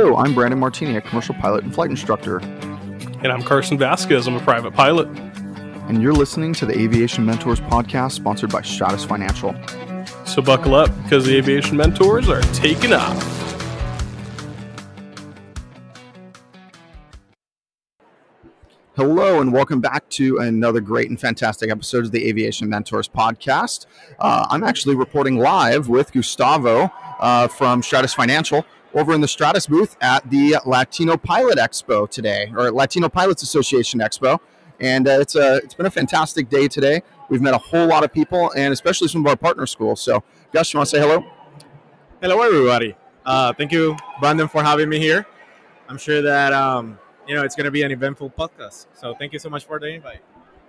Hello, I'm Brandon Martini, a commercial pilot and flight instructor. And I'm Carson Vasquez. I'm a private pilot. And you're listening to the Aviation Mentors podcast sponsored by Stratus Financial. So buckle up because the Aviation Mentors are taking off. Hello, and welcome back to another great and fantastic episode of the Aviation Mentors podcast. Uh, I'm actually reporting live with Gustavo uh, from Stratus Financial over in the Stratus booth at the Latino Pilot Expo today, or Latino Pilots Association Expo. And uh, it's a it's been a fantastic day today. We've met a whole lot of people, and especially some of our partner schools. So, Gus, you want to say hello? Hello, everybody. Uh, thank you, Brandon, for having me here. I'm sure that um, you know it's going to be an eventful podcast. So thank you so much for the invite.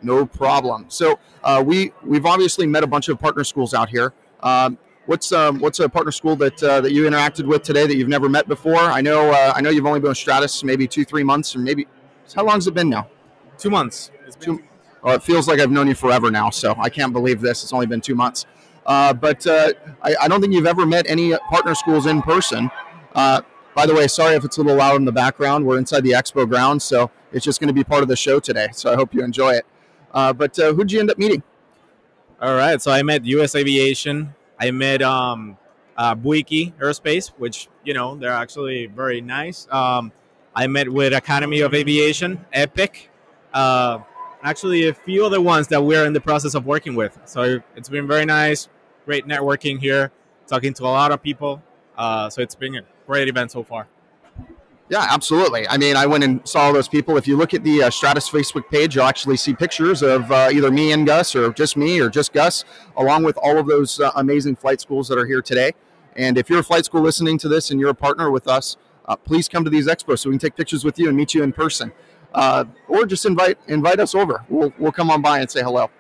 No problem. So uh, we we've obviously met a bunch of partner schools out here. Um, what's um, what's a partner school that uh, that you interacted with today that you've never met before? I know uh, I know you've only been with Stratus maybe two three months or maybe how long has it been now? Two months. Two, well, it feels like I've known you forever now, so I can't believe this. It's only been two months. Uh, but uh, I, I, don't think you've ever met any partner schools in person. Uh, by the way, sorry if it's a little loud in the background. We're inside the expo grounds, so it's just going to be part of the show today. So I hope you enjoy it. Uh, but uh, who'd you end up meeting? All right, so I met U.S. Aviation. I met um, uh, Buiqui Aerospace, which you know they're actually very nice. Um, I met with Academy of Aviation, Epic, uh, actually a few other ones that we're in the process of working with. So it's been very nice, great networking here, talking to a lot of people. Uh, so it's been a great event so far. Yeah, absolutely. I mean, I went and saw those people. If you look at the uh, Stratus Facebook page, you'll actually see pictures of uh, either me and Gus, or just me, or just Gus, along with all of those uh, amazing flight schools that are here today. And if you're a flight school listening to this and you're a partner with us, uh, please come to these expos so we can take pictures with you and meet you in person, uh, or just invite invite us over. We'll we'll come on by and say hello.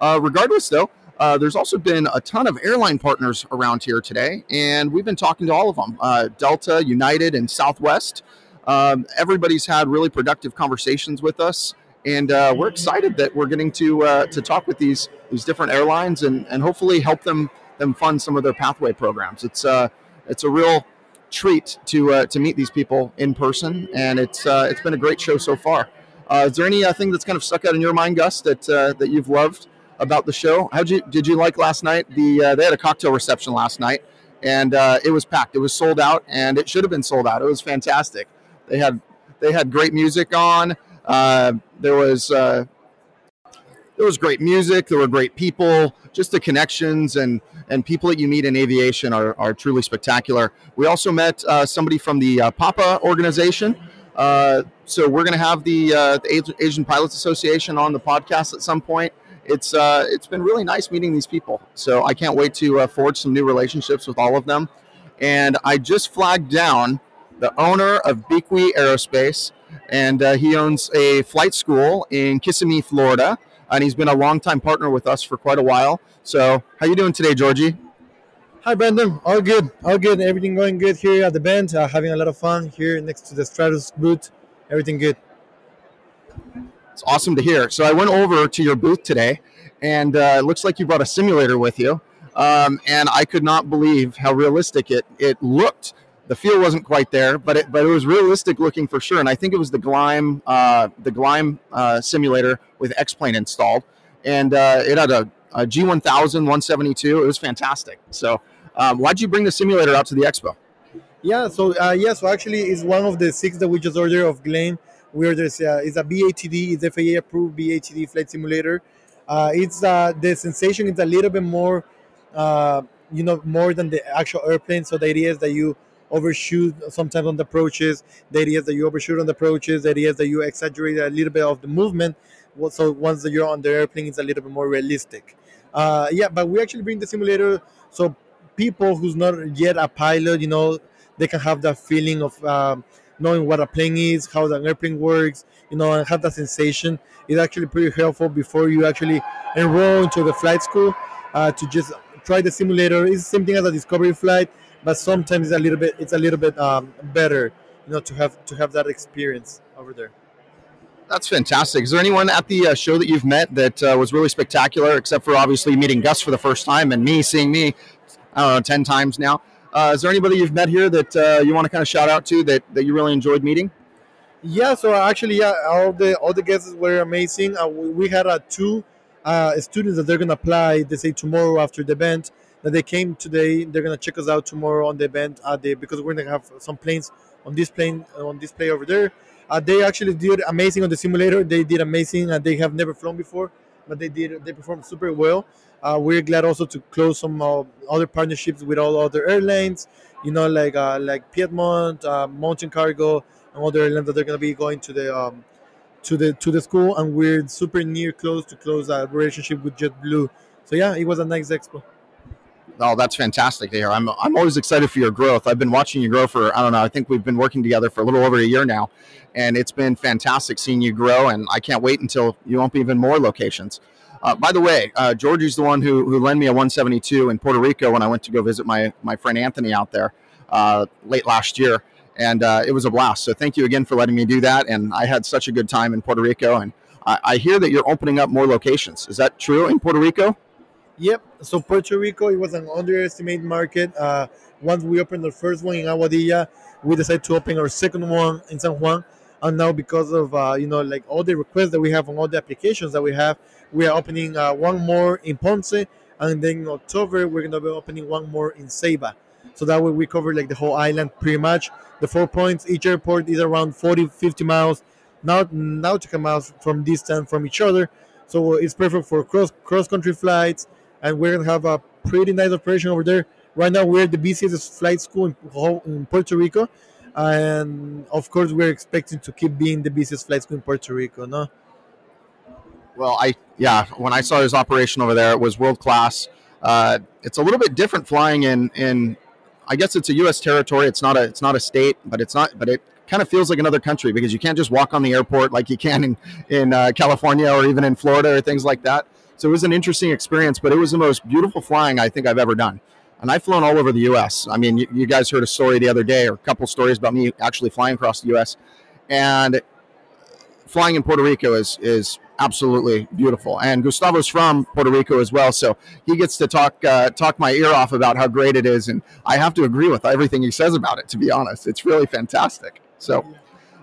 Uh, regardless, though, uh, there's also been a ton of airline partners around here today, and we've been talking to all of them uh, Delta, United, and Southwest. Um, everybody's had really productive conversations with us, and uh, we're excited that we're getting to uh, to talk with these these different airlines and, and hopefully help them them fund some of their pathway programs. It's uh, it's a real treat to uh, to meet these people in person, and it's it's been a great show so far. is there anything that's kind of stuck out in your mind, Gus, that that you've loved? About the show. How did you did you like last night? The uh, they had a cocktail reception last night, and uh, it was packed. It was sold out, and it should have been sold out. It was fantastic. They had they had great music on. Uh, there was uh, there was great music. There were great people. Just the connections and and people that you meet in aviation are, are truly spectacular. We also met uh, somebody from the uh, PAPA organization. so we're going to have the, the Asian Pilots Association on the podcast at some point it's uh, it's been really nice meeting these people. So I can't wait to uh, forge some new relationships with all of them. And I just flagged down the owner of Buiqui Aerospace, and uh, he owns a flight school in Kissimmee, Florida, and he's been a longtime partner with us for quite a while. So how you doing today, Georgie? Hi, Brandon. All good. All good. Everything going good here at the band. Uh, having a lot of fun here next to the Stratus booth. Everything good. It's awesome to hear. So I went over to your booth today, and uh, it looks like you brought a simulator with you. Um, and I could not believe how realistic it it looked. The feel wasn't quite there, but it but it was realistic looking for sure. And I think it was the Gleim uh, the Gleim uh, simulator with X plane installed, and uh, it had a, a G1000 172. It was fantastic. So um, why'd you bring the simulator out to the expo? Yeah, so uh, yeah, so actually, it's one of the six that we just ordered of Gleim where there's a, it's a BATD, it's FAA approved BATD flight simulator. Uh, it's uh, the sensation is a little bit more, uh, you know, more than the actual airplane. So the idea is that you overshoot sometimes on the approaches. The idea is that you overshoot on the approaches. The idea is that you exaggerate a little bit of the movement. So once you're on the airplane, it's a little bit more realistic. Uh, yeah, but we actually bring the simulator so people who's not yet a pilot, you know, they can have that feeling of um, knowing what a plane is, how the airplane works, you know, and have that sensation is actually pretty helpful before you actually enroll into the flight school uh, to just try the simulator. It's the same thing as a discovery flight, but sometimes it's a little bit it's a little bit um, better, you know, to have to have that experience over there. That's fantastic. Is there anyone at the uh, show that you've met that uh, was really spectacular, except for obviously meeting Gus for the first time and me seeing me, I don't know, ten times now? Uh, is there anybody you've met here that uh, you want to kind of shout out to that, that you really enjoyed meeting? Yeah, so actually, yeah, all the all the guests were amazing. Uh, we, we had uh, two uh, students that they're gonna apply. They say tomorrow after the event that they came today. They're gonna check us out tomorrow on the event at the because we're gonna have some planes on this plane on display over there. Uh, they actually did amazing on the simulator. They did amazing, and they have never flown before, but they did they performed super well. Uh, we're glad also to close some uh, other partnerships with all other airlines. You know, like uh, like Piedmont, uh, Mountain Cargo, and other airlines that they're gonna be going to the um, to the to the school, and we're super near close to close a relationship with JetBlue. So yeah, it was a nice expo. Oh, that's fantastic to hear. I'm, I'm always excited for your growth. I've been watching you grow for, I don't know, I think we've been working together for a little over a year now. And it's been fantastic seeing you grow. And I can't wait until you open even more locations. Uh, by the way, uh, Georgie's the one who, who lent me a 172 in Puerto Rico when I went to go visit my, my friend Anthony out there uh, late last year. And uh, it was a blast. So thank you again for letting me do that. And I had such a good time in Puerto Rico. And I, I hear that you're opening up more locations. Is that true in Puerto Rico? Yep. So Puerto Rico, it was an underestimated market. Uh, once we opened the first one in Aguadilla, we decided to open our second one in San Juan. And now, because of uh, you know, like all the requests that we have on all the applications that we have, we are opening uh, one more in Ponce, and then in October we're gonna be opening one more in Ceiba. So that way we cover like the whole island pretty much. The four points, each airport is around 40, 50 miles, not nautical miles from distance from each other. So it's perfect for cross cross country flights and we're gonna have a pretty nice operation over there. Right now, we're the busiest flight school in, in Puerto Rico, and of course, we're expecting to keep being the busiest flight school in Puerto Rico. No. Well, I yeah, when I saw his operation over there, it was world class. Uh, it's a little bit different flying in in. I guess it's a U.S. territory. It's not a it's not a state, but it's not. But it kind of feels like another country because you can't just walk on the airport like you can in in uh, California or even in Florida or things like that. So it was an interesting experience, but it was the most beautiful flying I think I've ever done. And I've flown all over the U.S. I mean, you, you guys heard a story the other day, or a couple stories about me actually flying across the U.S. And flying in Puerto Rico is is absolutely beautiful. And Gustavo's from Puerto Rico as well, so he gets to talk uh, talk my ear off about how great it is. And I have to agree with everything he says about it. To be honest, it's really fantastic. So.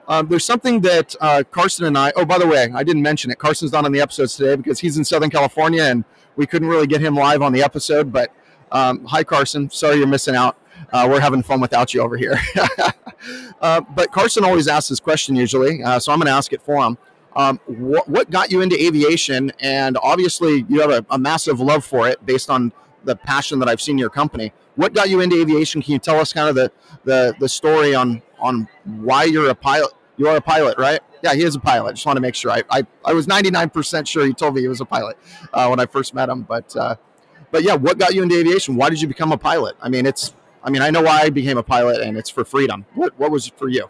Um, there's something that uh, Carson and I. Oh, by the way, I didn't mention it. Carson's not on the episodes today because he's in Southern California, and we couldn't really get him live on the episode. But um, hi, Carson. Sorry you're missing out. Uh, we're having fun without you over here. uh, but Carson always asks this question usually, uh, so I'm going to ask it for him. Um, wh- what got you into aviation? And obviously, you have a, a massive love for it based on the passion that I've seen your company. What got you into aviation? Can you tell us kind of the the, the story on on why you're a pilot? You are a pilot, right? Yeah, he is a pilot. Just want to make sure. I I, I was 99% sure he told me he was a pilot uh, when I first met him. But uh, but yeah, what got you into aviation? Why did you become a pilot? I mean, it's I mean, I know why I became a pilot, and it's for freedom. What what was it for you?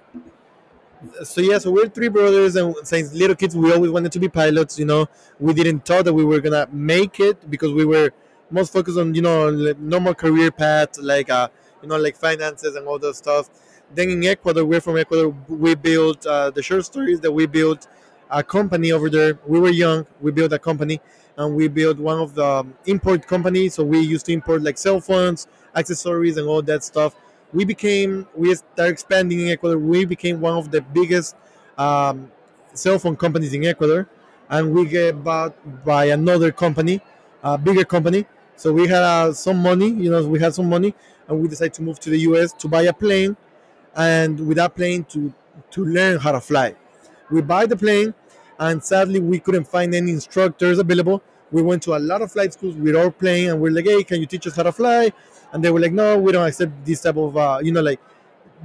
so yeah, so we're three brothers, and since little kids, we always wanted to be pilots. You know, we didn't thought that we were gonna make it because we were most focused on you know normal career path, like uh, you know, like finances and all that stuff. Then in Ecuador, we're from Ecuador. We built uh, the short stories that we built a company over there. We were young. We built a company, and we built one of the um, import companies. So we used to import like cell phones, accessories, and all that stuff we became we started expanding in Ecuador. We became one of the biggest um, cell phone companies in Ecuador, and we get bought by another company, a bigger company. So we had uh, some money, you know, we had some money, and we decided to move to the U.S. to buy a plane, and with that plane to to learn how to fly. We buy the plane, and sadly we couldn't find any instructors available. We went to a lot of flight schools with our plane, and we're like, "Hey, can you teach us how to fly?" and they were like, no, we don't accept this type of, uh, you know, like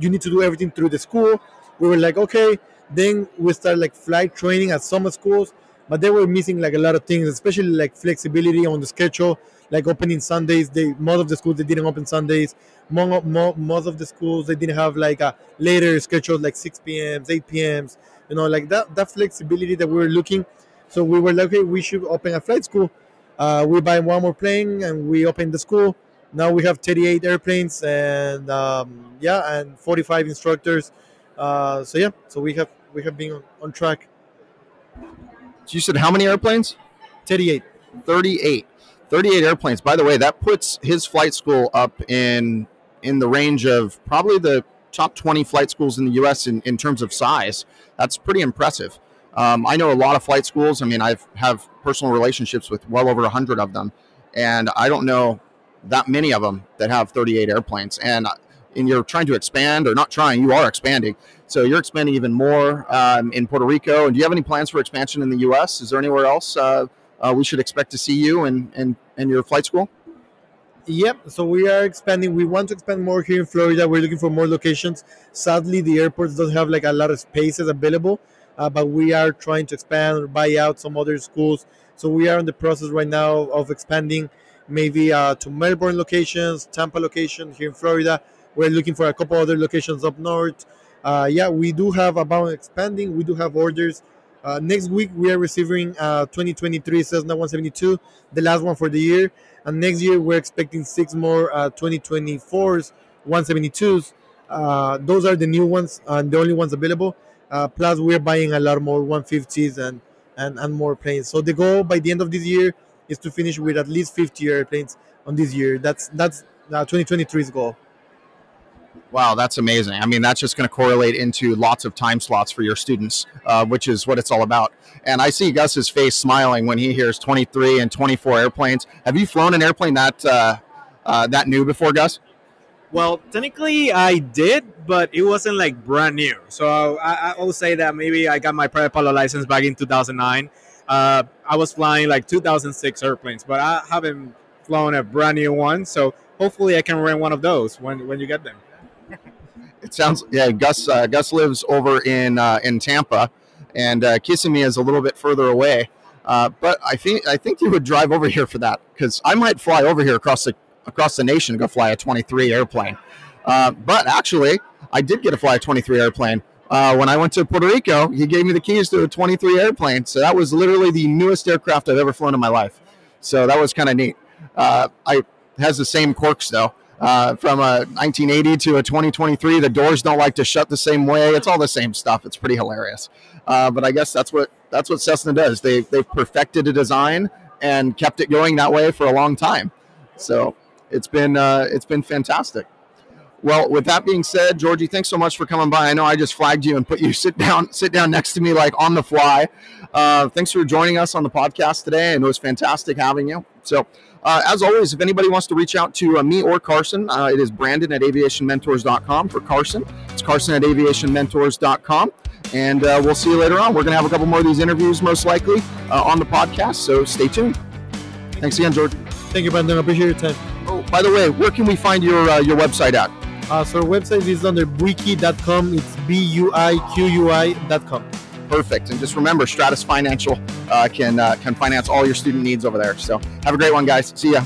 you need to do everything through the school. We were like, okay. Then we started like flight training at summer schools, but they were missing like a lot of things, especially like flexibility on the schedule, like opening Sundays. They most of the schools they didn't open Sundays. Most, most of the schools they didn't have like a later schedule, like 6 p.m., 8 p.m. You know, like that that flexibility that we were looking. So we were like, okay, we should open a flight school. Uh, we buy one more plane and we open the school now we have 38 airplanes and um, yeah and 45 instructors uh, so yeah so we have we have been on, on track so you said how many airplanes 38 38 38 airplanes by the way that puts his flight school up in in the range of probably the top 20 flight schools in the U.S. in, in terms of size. That's pretty impressive. Um, I know a lot of flight schools. I mean, I have personal relationships with well over 100 of them, and I don't know that many of them that have 38 airplanes. And and you're trying to expand, or not trying, you are expanding. So you're expanding even more um, in Puerto Rico. And do you have any plans for expansion in the U.S.? Is there anywhere else uh, uh, we should expect to see you and and and your flight school? Yep. So we are expanding. We want to expand more here in Florida. We're looking for more locations. Sadly, the airports don't have like a lot of spaces available, uh, but we are trying to expand or buy out some other schools. So we are in the process right now of expanding, maybe uh, to Melbourne locations, Tampa location here in Florida. We're looking for a couple other locations up north. Uh, yeah, we do have about expanding. We do have orders. Uh, next week we are receiving uh, 2023 Cessna 172, the last one for the year, and next year we're expecting six more uh, 2024s 172s. Uh, those are the new ones and the only ones available. Uh, plus, we're buying a lot more 150s and, and and more planes. So the goal by the end of this year is to finish with at least 50 airplanes on this year. That's that's 2023's goal. Wow, that's amazing. I mean, that's just going to correlate into lots of time slots for your students, uh, which is what it's all about. And I see Gus's face smiling when he hears 23 and 24 airplanes. Have you flown an airplane that uh, uh, that new before, Gus? Well, technically, I did, but it wasn't like brand new. So I, I will say that maybe I got my private pilot license back in 2009. Uh, I was flying like 2006 airplanes, but I haven't flown a brand new one. So hopefully, I can rent one of those when when you get them. It sounds yeah. Gus uh, Gus lives over in uh, in Tampa, and uh, Kissimmee is a little bit further away. Uh, but I think I think you would drive over here for that because I might fly over here across the across the nation to go fly a 23 airplane. Uh, but actually, I did get to fly a 23 airplane. Uh, when I went to Puerto Rico, he gave me the keys to a 23 airplane. So that was literally the newest aircraft I've ever flown in my life. So that was kind of neat. I has the same quirks though uh, from a 1980 to a 2023. The doors don't like to shut the same way. It's all the same stuff. It's pretty hilarious. Uh, but I guess that's what that's what Cessna does. They they've perfected a design and kept it going that way for a long time. So it's been uh, it's been fantastic. Well, with that being said, Georgie, thanks so much for coming by. I know I just flagged you and put you sit down sit down next to me like on the fly. Uh, thanks for joining us on the podcast today, and it was fantastic having you. So. Uh, as always, if anybody wants to reach out to uh, me or Carson, uh, it is Brandon at aviationmentors.com for Carson. It's Carson at aviationmentors.com. And uh, we'll see you later on. We're going to have a couple more of these interviews, most likely, uh, on the podcast. So stay tuned. Thanks again, Jordan. Thank you, Brandon. I appreciate your time. Oh, by the way, where can we find your uh, your website at? so our website is under buiqui.com. It's B-U-I-Q-U-I.com. Perfect. And just remember, Stratus Financial uh, can uh, can finance all your student needs over there. So have a great one, guys. See ya.